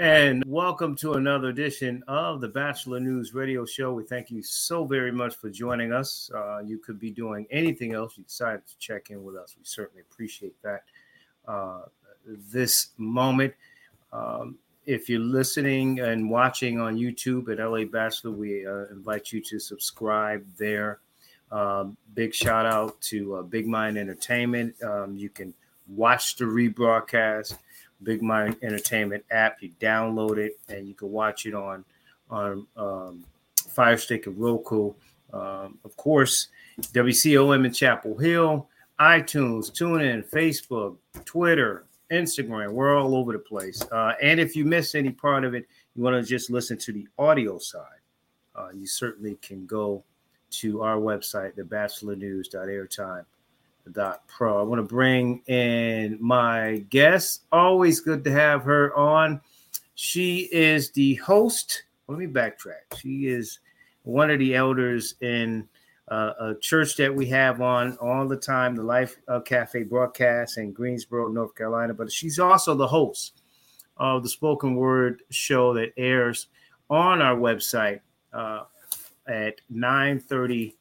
And welcome to another edition of the Batchelor News Radio Show. We thank you so very much for joining us. Uh, you could be doing anything else. You decided to check in with us. We certainly appreciate that. Uh, this moment, um, if you're listening and watching on YouTube at LA Batchelor, we uh, invite you to subscribe there. Um, big shout out to uh, Big Mind Entertainment. Um, you can watch the rebroadcast Big Mind Entertainment app. You download it and you can watch it on on um, Fire Stick and Roku. Um, of course, WCOM in Chapel Hill, iTunes, TuneIn, Facebook, Twitter, Instagram. We're all over the place. Uh, and if you miss any part of it, you want to just listen to the audio side, uh, you certainly can go to our website, thebatchelornews.airtime.com dot pro. I want to bring in my guest. Always good to have her on. She is the host. Let me backtrack. She is one of the elders in uh, a church that we have on all the time, the Life Cafe broadcast in Greensboro, North Carolina. But she's also the host of the spoken word show that airs on our website uh, at 9 30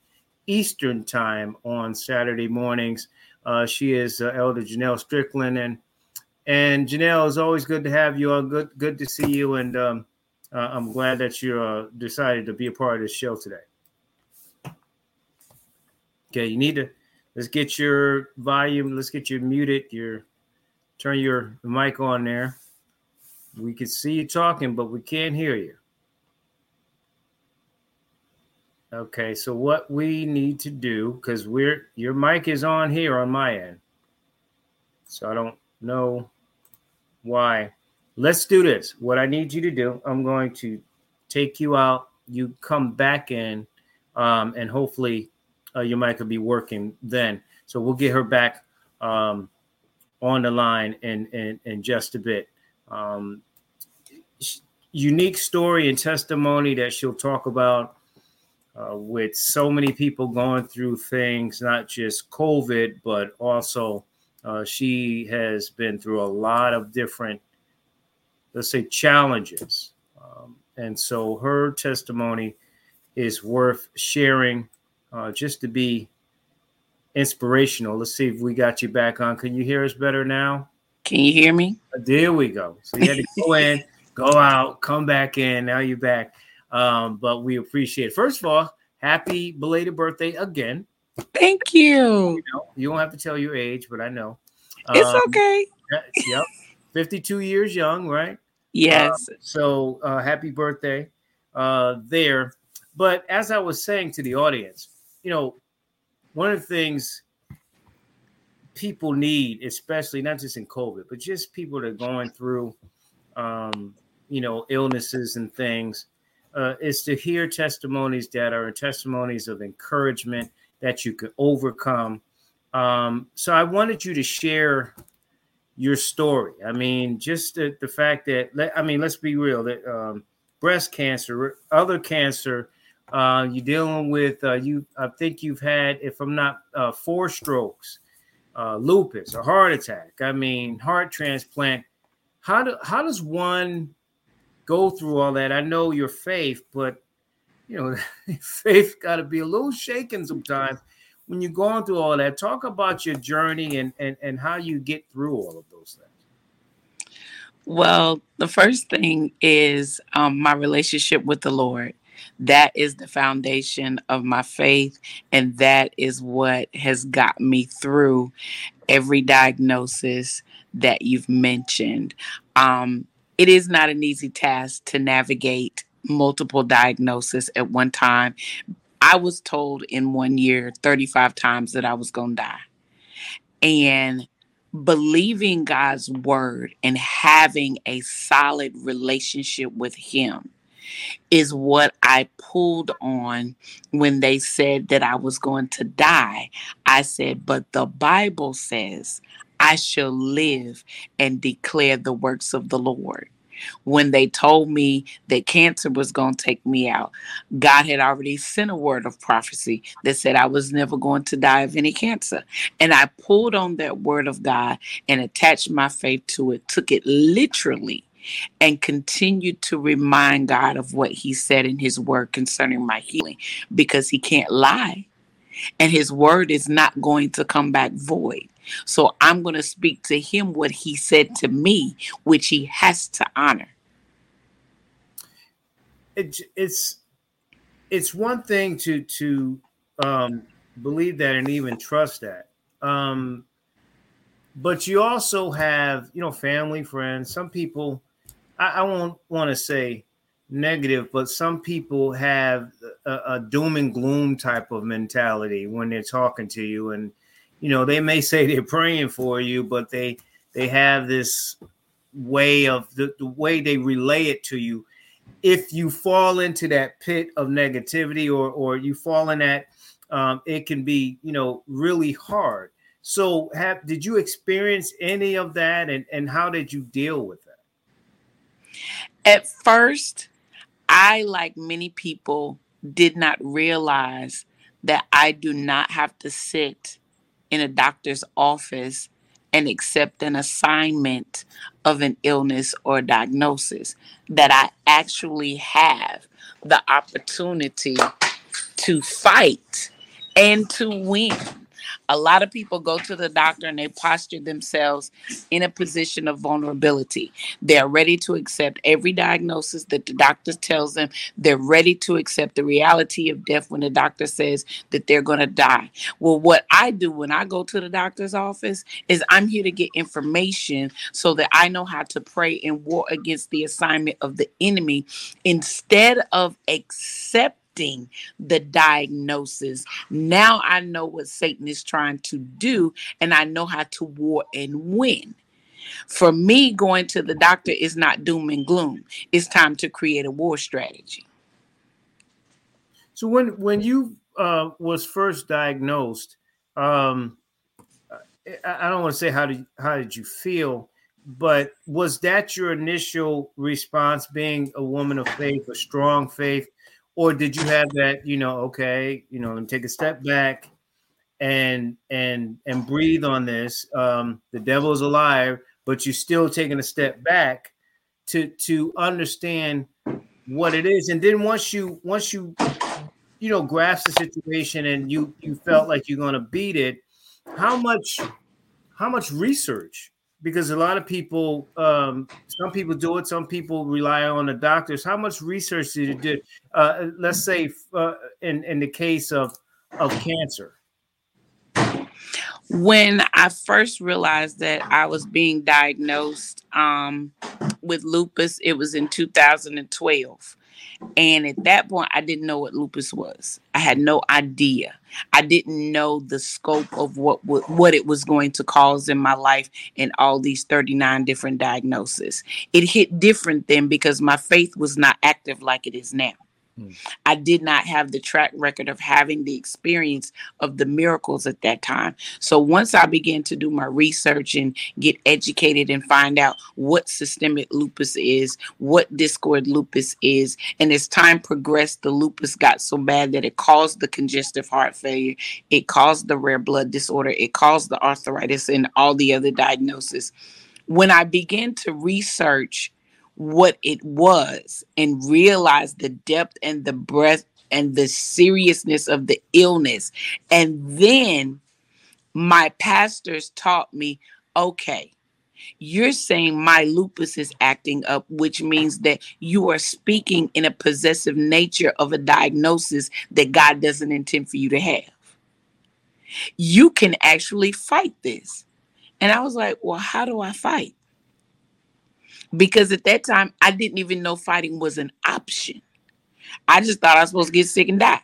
Eastern time on Saturday mornings. Uh, she is uh, Elder Janelle Strickland, and and Janelle, it's always good to have you on. Good good to see you, and um, uh, I'm glad that you uh, decided to be a part of this show today. Okay, you need to let's get your volume. Let's get you muted. Your turn your mic on there. We can see you talking, but we can't hear you. Okay, so what we need to do, because we're your mic is on here on my end. So I don't know why. Let's do this. What I need you to do, I'm going to take you out. You come back in, um, and hopefully uh, your mic will be working then. So we'll get her back um, on the line in, in, in just a bit. Um, unique story and testimony that she'll talk about uh, with so many people going through things, not just COVID, but also uh, she has been through a lot of different, let's say, challenges. Um, and so her testimony is worth sharing uh, just to be inspirational. Let's see if we got you back on. Can you hear us better now? Can you hear me? Uh, there we go. So you had to go in, go out, come back in. Now you're back. Um, but we appreciate it. First of all, happy belated birthday again. Thank you. You, know, you don't have to tell your age, but I know. It's um, okay. Yep. 52 years young, right? Yes. Uh, so uh, happy birthday uh, there. But as I was saying to the audience, you know, one of the things people need, especially not just in COVID, but just people that are going through, um, you know, illnesses and things, uh, is to hear testimonies that are testimonies of encouragement that you could overcome. Um, so I wanted you to share your story. I mean, just the, the fact that, I mean, let's be real that um, breast cancer, other cancer, uh, you're dealing with, uh, you, I think you've had, if I'm not, uh, four strokes, uh, lupus, a heart attack. I mean, heart transplant. How do, how does one go through all that. I know your faith, but you know, faith got to be a little shaken sometimes when you're going through all that. Talk about your journey and and and how you get through all of those things. Well, the first thing is um, my relationship with the Lord. That is the foundation of my faith, and that is what has got me through every diagnosis that you've mentioned. Um, it is not an easy task to navigate multiple diagnoses at one time. I was told in one year 35 times that I was going to die. And believing God's word and having a solid relationship with Him is what I pulled on when they said that I was going to die. I said, but the Bible says I shall live and declare the works of the Lord. When they told me that cancer was going to take me out, God had already sent a word of prophecy that said I was never going to die of any cancer. And I pulled on that word of God and attached my faith to it, took it literally and continue to remind God of what He said in His word concerning my healing because He can't lie and His word is not going to come back void. So I'm going to speak to Him what He said to me, which He has to honor. It, it's it's one thing to to um, believe that and even trust that. Um, but you also have, you know, family, friends. Some people, I, I won't want to say negative, but some people have a, a, doom and gloom type of mentality when they're talking to you, and you know, they may say they're praying for you, but they they have this way of the, the way they relay it to you. If you fall into that pit of negativity, or or you fall in that, um, it can be you know really hard so, have did you experience any of that, and and how did you deal with that? At first, I, like many people, did not realize that I do not have to sit in a doctor's office and accept an assignment of an illness or diagnosis, that I actually have the opportunity to fight and to win a lot of people go to the doctor and they posture themselves in a position of vulnerability. They're ready to accept every diagnosis that the doctor tells them. They're ready to accept the reality of death when the doctor says that they're going to die. Well, what I do when I go to the doctor's office is I'm here to get information so that I know how to pray and war against the assignment of the enemy instead of accepting the diagnosis. Now I know what Satan is trying to do, and I know how to war and win. For me, going to the doctor is not doom and gloom. It's time to create a war strategy. So when when you uh, was first diagnosed, um, I, I don't want to say how did how did you feel, but was that your initial response, being a woman of faith, a strong faith? Or did you have that you know okay you know let me take a step back and and and breathe on this. Um the devil is a liar but you're still taking a step back to to understand what it is. And then once you once you you know grasp the situation and you you felt like you're going to beat it how much how much research because a lot of people, um, some people do it, some people rely on the doctors. How much research did you do? Uh, let's say uh, in in the case of of cancer. When I first realized that I was being diagnosed um, with lupus, it was in 2012. And at that point, I didn't know what lupus was. I had no idea. I didn't know the scope of what what it was going to cause in my life and all these 39 different diagnoses. It hit different then because my faith was not active like it is now. Mm. I did not have the track record of having the experience of the miracles at that time. So once I began to do my research and get educated and find out what systemic lupus is, what discoid lupus is, and as time progressed, the lupus got so bad that it caused the congestive heart failure, it caused the rare blood disorder, it caused the arthritis, and all the other diagnoses. When I began to research what it was and realize the depth and the breadth and the seriousness of the illness. And then my pastors taught me okay, you're saying my lupus is acting up, which means that you are speaking in a possessive nature of a diagnosis that God doesn't intend for you to have. You can actually fight this. And I was like, well, how do I fight? Because at that time I didn't even know fighting was an option. I just thought I was supposed to get sick and die.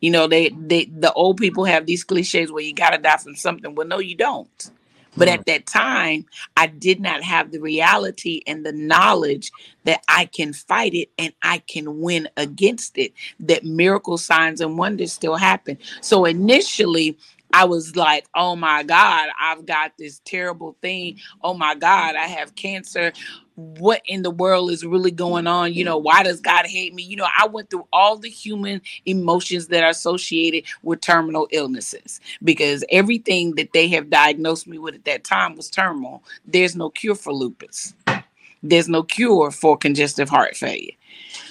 You know, they they the old people have these cliches where you gotta die from something. Well, no, you don't. But mm. at that time, I did not have the reality and the knowledge that I can fight it and I can win against it, that miracle signs and wonders still happen. So initially, I was like, oh my God, I've got this terrible thing. Oh my God, I have cancer. What in the world is really going on? You know, why does God hate me? You know, I went through all the human emotions that are associated with terminal illnesses because everything that they have diagnosed me with at that time was terminal. There's no cure for lupus. There's no cure for congestive heart failure.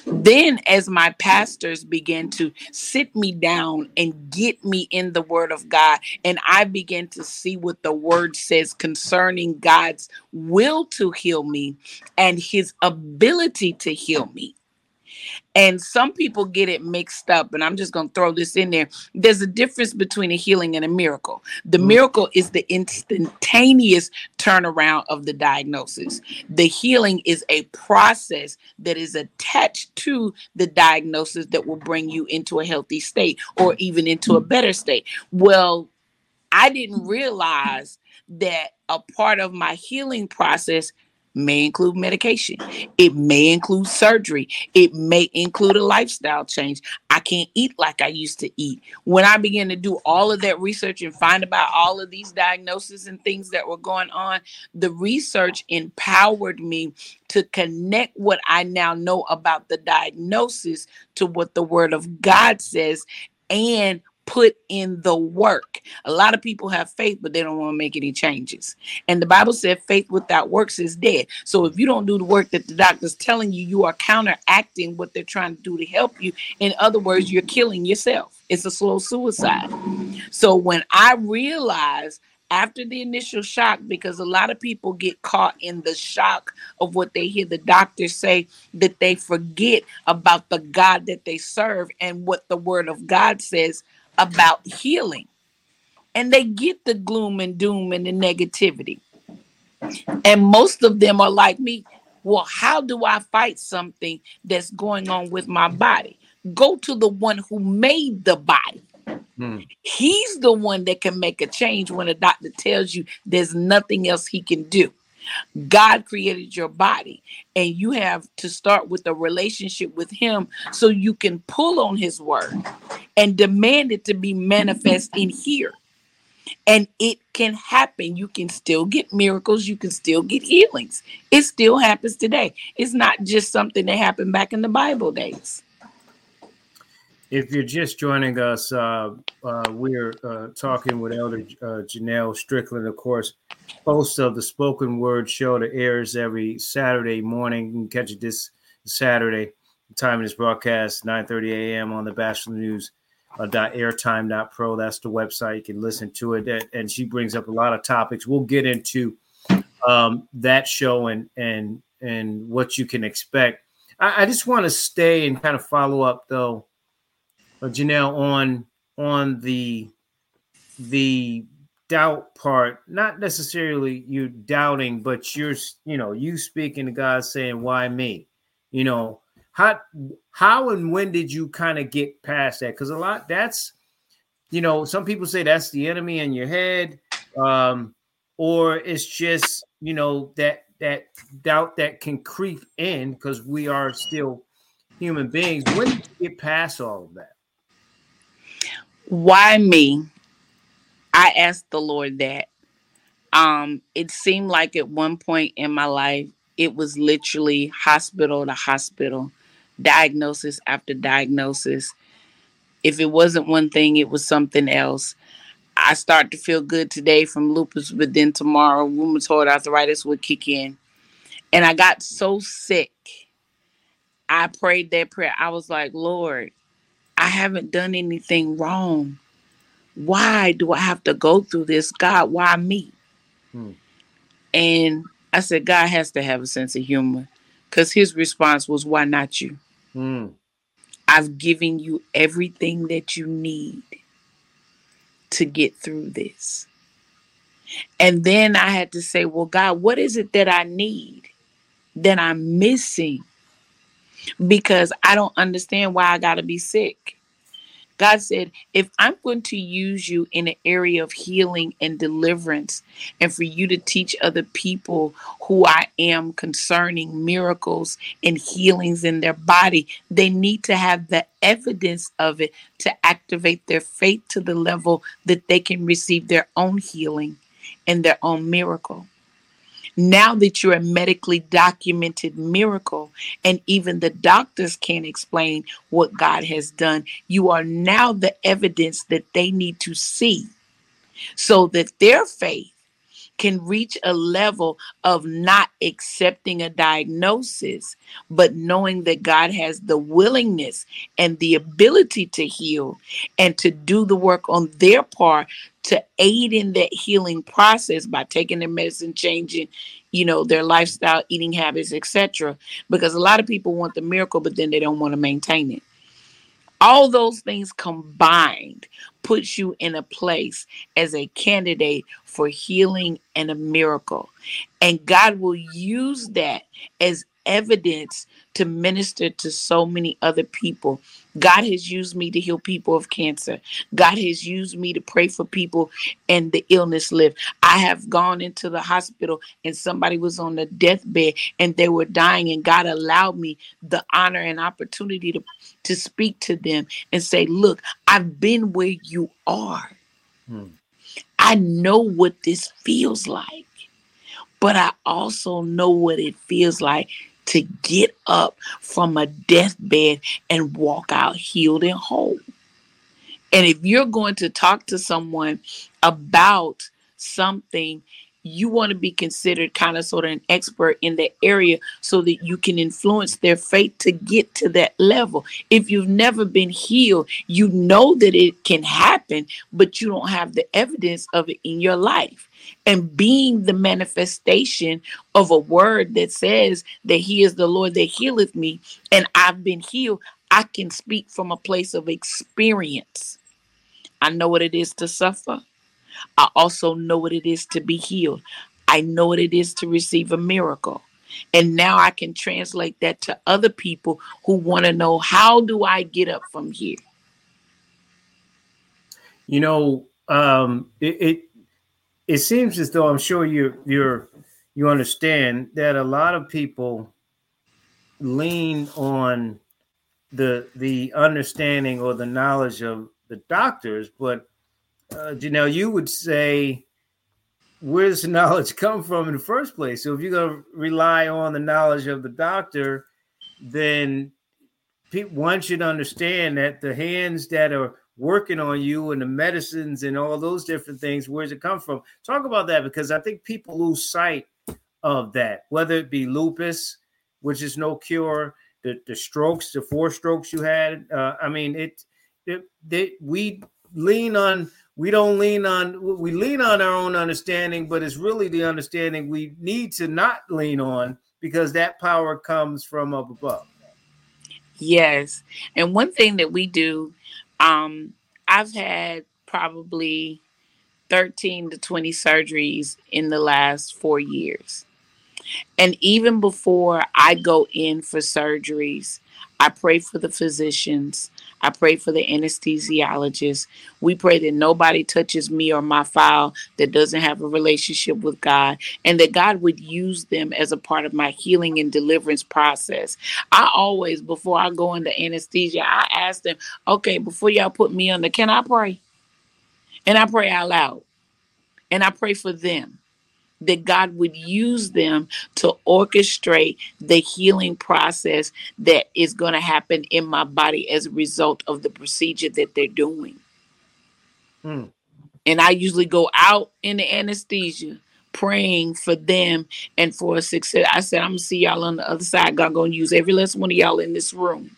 Then, as my pastors began to sit me down and get me in the Word of God, and I began to see what the Word says concerning God's will to heal me and His ability to heal me, and some people get it mixed up. And I'm just going to throw this in there. There's a difference between a healing and a miracle. The mm-hmm. miracle is the instantaneous turnaround of the diagnosis, the healing is a process that is attached to the diagnosis that will bring you into a healthy state or even into a better state. Well, I didn't realize that a part of my healing process may include medication. It may include surgery. It may include a lifestyle change. I can't eat like I used to eat. When I began to do all of that research and find about all of these diagnoses and things that were going on, the research empowered me to connect what I now know about the diagnosis to what the word of God says and put in the work. A lot of people have faith, but they don't want to make any changes. And the Bible said faith without works is dead. So if you don't do the work that the doctor's telling you, you are counteracting what they're trying to do to help you. In other words, you're killing yourself. It's a slow suicide. So when I realized after the initial shock because a lot of people get caught in the shock of what they hear the doctor say that they forget about the God that they serve and what the word of God says about healing. And they get the gloom and doom and the negativity. And most of them are like me. Well, how do I fight something that's going on with my body? Go to the one who made the body. Hmm. He's the one that can make a change when a doctor tells you there's nothing else he can do. God created your body, and you have to start with a relationship with Him so you can pull on His word and demand it to be manifest in here. And it can happen. You can still get miracles, you can still get healings. It still happens today. It's not just something that happened back in the Bible days. If you're just joining us, uh, uh, we're uh, talking with Elder uh, Janelle Strickland, of course, host of the Spoken Word Show that airs every Saturday morning. You can catch it this Saturday. The time of this broadcast, 9:30 a.m. on the Batchelor News uh, airtime.pro. That's the website. You can listen to it. And she brings up a lot of topics. We'll get into um, that show and and and what you can expect. I, I just want to stay and kind of follow up though uh, Janelle, on on the the doubt part, not necessarily you doubting, but you're you know you speaking to God saying, "Why me?" You know how how and when did you kind of get past that? Because a lot that's you know some people say that's the enemy in your head, um, or it's just you know that that doubt that can creep in because we are still human beings. When did you get past all of that? why me? I asked the Lord that. Um, it seemed like at one point in my life, it was literally hospital to hospital, diagnosis after diagnosis. If it wasn't one thing, it was something else. I start to feel good today from lupus, but then tomorrow rheumatoid arthritis would kick in. And I got so sick. I prayed that prayer. I was like, Lord, I haven't done anything wrong. Why do I have to go through this? God, why me? Hmm. And I said, God has to have a sense of humor because his response was, Why not you? Hmm. I've given you everything that you need to get through this. And then I had to say, Well, God, what is it that I need that I'm missing because I don't understand why I got to be sick. God said, if I'm going to use you in an area of healing and deliverance, and for you to teach other people who I am concerning miracles and healings in their body, they need to have the evidence of it to activate their faith to the level that they can receive their own healing and their own miracle. Now that you're a medically documented miracle, and even the doctors can't explain what God has done, you are now the evidence that they need to see so that their faith can reach a level of not accepting a diagnosis, but knowing that God has the willingness and the ability to heal and to do the work on their part to aid in that healing process by taking their medicine, changing, you know, their lifestyle, eating habits, etc. Because a lot of people want the miracle, but then they don't want to maintain it all those things combined puts you in a place as a candidate for healing and a miracle. And God will use that as evidence to minister to so many other people. God has used me to heal people of cancer. God has used me to pray for people and the illness live. I have gone into the hospital and somebody was on the deathbed and they were dying and God allowed me the honor and opportunity to to speak to them and say, "Look, I've been where you are. Hmm. I know what this feels like." But I also know what it feels like to get up from a deathbed and walk out healed and whole. And if you're going to talk to someone about something you want to be considered kind of sort of an expert in that area so that you can influence their faith to get to that level. If you've never been healed, you know that it can happen, but you don't have the evidence of it in your life. And being the manifestation of a word that says that He is the Lord that healeth me, and I've been healed, I can speak from a place of experience. I know what it is to suffer. I also know what it is to be healed. I know what it is to receive a miracle. And now I can translate that to other people who want to know how do I get up from here? You know, um, it, it it seems as though I'm sure you you're you understand that a lot of people lean on the the understanding or the knowledge of the doctors, but uh, Janelle, you would say, where does the knowledge come from in the first place? So if you're going to rely on the knowledge of the doctor, then one should understand that the hands that are working on you and the medicines and all those different things, where does it come from? Talk about that because I think people lose sight of that, whether it be lupus, which is no cure, the, the strokes, the four strokes you had. Uh, I mean, it, it, it, we lean on we don't lean on we lean on our own understanding but it's really the understanding we need to not lean on because that power comes from up above. Yes. And one thing that we do um i've had probably 13 to 20 surgeries in the last four years. And even before i go in for surgeries i pray for the physicians I pray for the anesthesiologist. We pray that nobody touches me or my file that doesn't have a relationship with God and that God would use them as a part of my healing and deliverance process. I always, before I go into anesthesia, I ask them, okay, before y'all put me under, can I pray? And I pray out loud. And I pray for them that God would use them to orchestrate the healing process that is going to happen in my body as a result of the procedure that they're doing. Hmm. And I usually go out in the anesthesia praying for them and for a success. I said, I'm gonna see y'all on the other side. God gonna use every last one of y'all in this room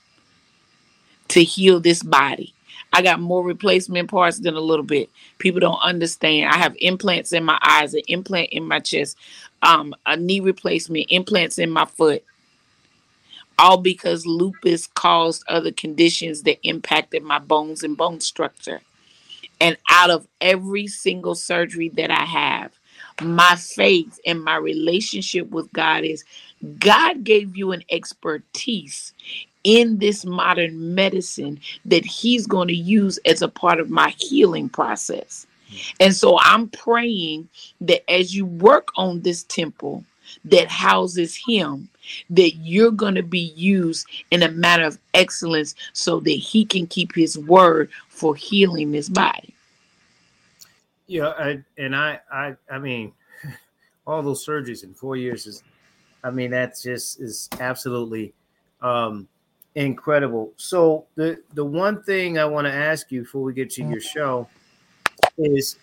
to heal this body. I got more replacement parts than a little bit. People don't understand. I have implants in my eyes, an implant in my chest, um, a knee replacement, implants in my foot. All because lupus caused other conditions that impacted my bones and bone structure. And out of every single surgery that I have, my faith and my relationship with God is God gave you an expertise in this modern medicine that he's going to use as a part of my healing process. And so I'm praying that as you work on this temple that houses him, that you're going to be used in a matter of excellence so that he can keep his word for healing this body. Yeah, I, and I, I, I mean, all those surgeries in four years is, I mean, that's just is absolutely um, incredible. So the the one thing I want to ask you before we get to your show is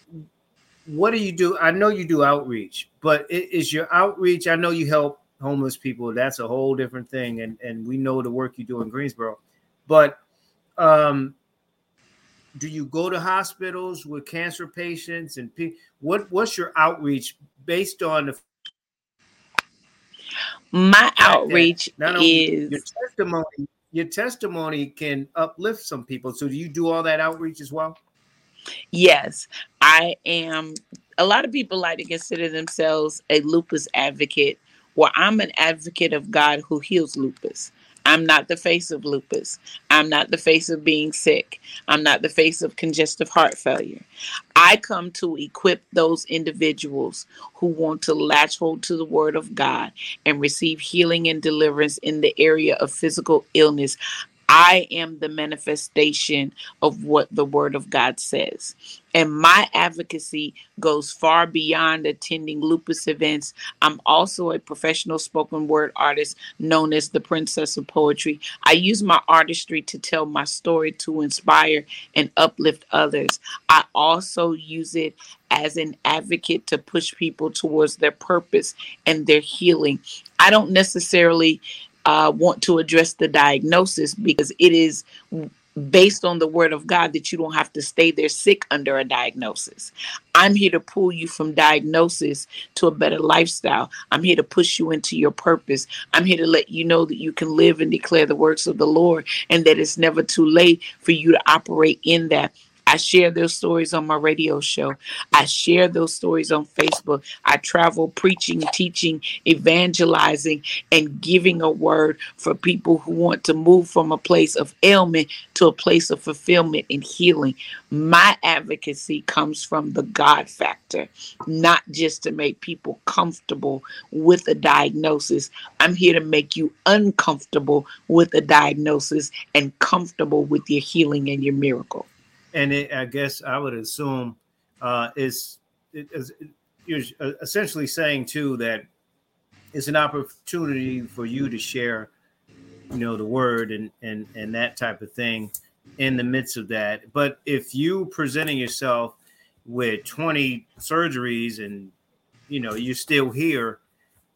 what do you do? I know you do outreach, but is your outreach? I know you help homeless people. That's a whole different thing, and and we know the work you do in Greensboro. But um, do you go to hospitals with cancer patients and pe- what what's your outreach based on the my outreach is your testimony your testimony can uplift some people. So do you do all that outreach as well? Yes. I am a lot of people like to consider themselves a lupus advocate. Well i'm an advocate of god who heals lupus I'm not the face of lupus. I'm not the face of being sick. I'm not the face of congestive heart failure. I come to equip those individuals who want to latch hold to the word of God and receive healing and deliverance in the area of physical illness. I am the manifestation of what the Word of God says. And my advocacy goes far beyond attending lupus events. I'm also a professional spoken word artist known as the Princess of Poetry. I use my artistry to tell my story to inspire and uplift others. I also use it as an advocate to push people towards their purpose and their healing. I don't necessarily uh, want to address the diagnosis because it is based on the word of God that you don't have to stay there sick under a diagnosis. I'm here to pull you from diagnosis to a better lifestyle. I'm here to push you into your purpose. I'm here to let you know that you can live and declare the works of the Lord and that it's never too late for you to operate in that. I share those stories on my radio show. I share those stories on Facebook. I travel preaching, teaching, evangelizing, and giving a word for people who want to move from a place of ailment to a place of fulfillment and healing. My advocacy comes from the God factor, not just to make people comfortable with a diagnosis. I'm here to make you uncomfortable with a diagnosis and comfortable with your healing and your miracle and it, I guess I would assume uh, is, is you're essentially saying too that it's an opportunity for you to share, you know, the word and and and that type of thing in the midst of that. But if you presenting yourself with 20 surgeries and you know you're still here,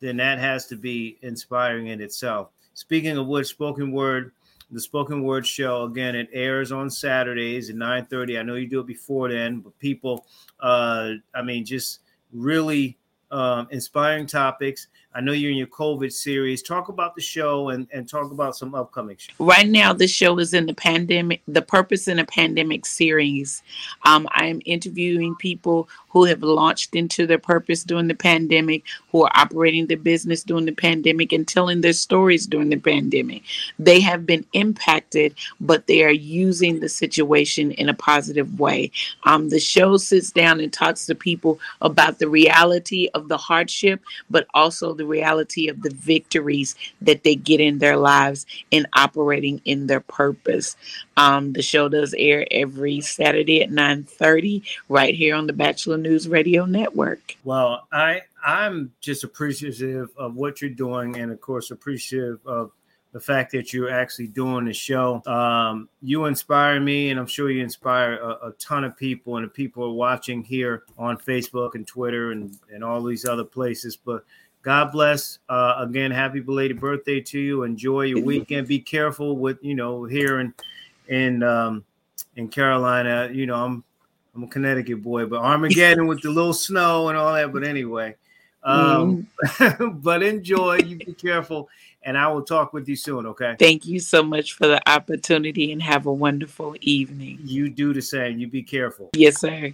then that has to be inspiring in itself. Speaking of which, spoken word the spoken word show again it airs on saturdays at 9 30 i know you do it before then but people uh i mean just really um, inspiring topics. I know you're in your COVID series. Talk about the show and, and talk about some upcoming shows. Right now, the show is in the pandemic, the Purpose in a Pandemic series. Um, I am interviewing people who have launched into their purpose during the pandemic, who are operating their business during the pandemic and telling their stories during the pandemic. They have been impacted, but they are using the situation in a positive way. Um, the show sits down and talks to people about the reality of the hardship, but also the reality of the victories that they get in their lives in operating in their purpose. Um, the show does air every Saturday at 9:30 right here on the Batchelor News Radio Network. Well, I I'm just appreciative of what you're doing, and of course appreciative of the fact that you're actually doing the show. Um, you inspire me, and I'm sure you inspire a, a, ton of people, and the people are watching here on Facebook and Twitter and, and all these other places. But God bless. Uh, again, happy belated birthday to you. Enjoy your weekend. Be careful with, you know, here in in um, in Carolina. You know, I'm I'm a Connecticut boy, but Armageddon with the little snow and all that. But anyway, um, mm. but enjoy. You be careful, and I will talk with you soon. Okay. Thank you so much for the opportunity, and have a wonderful evening. You do the same. You be careful. Yes, sir.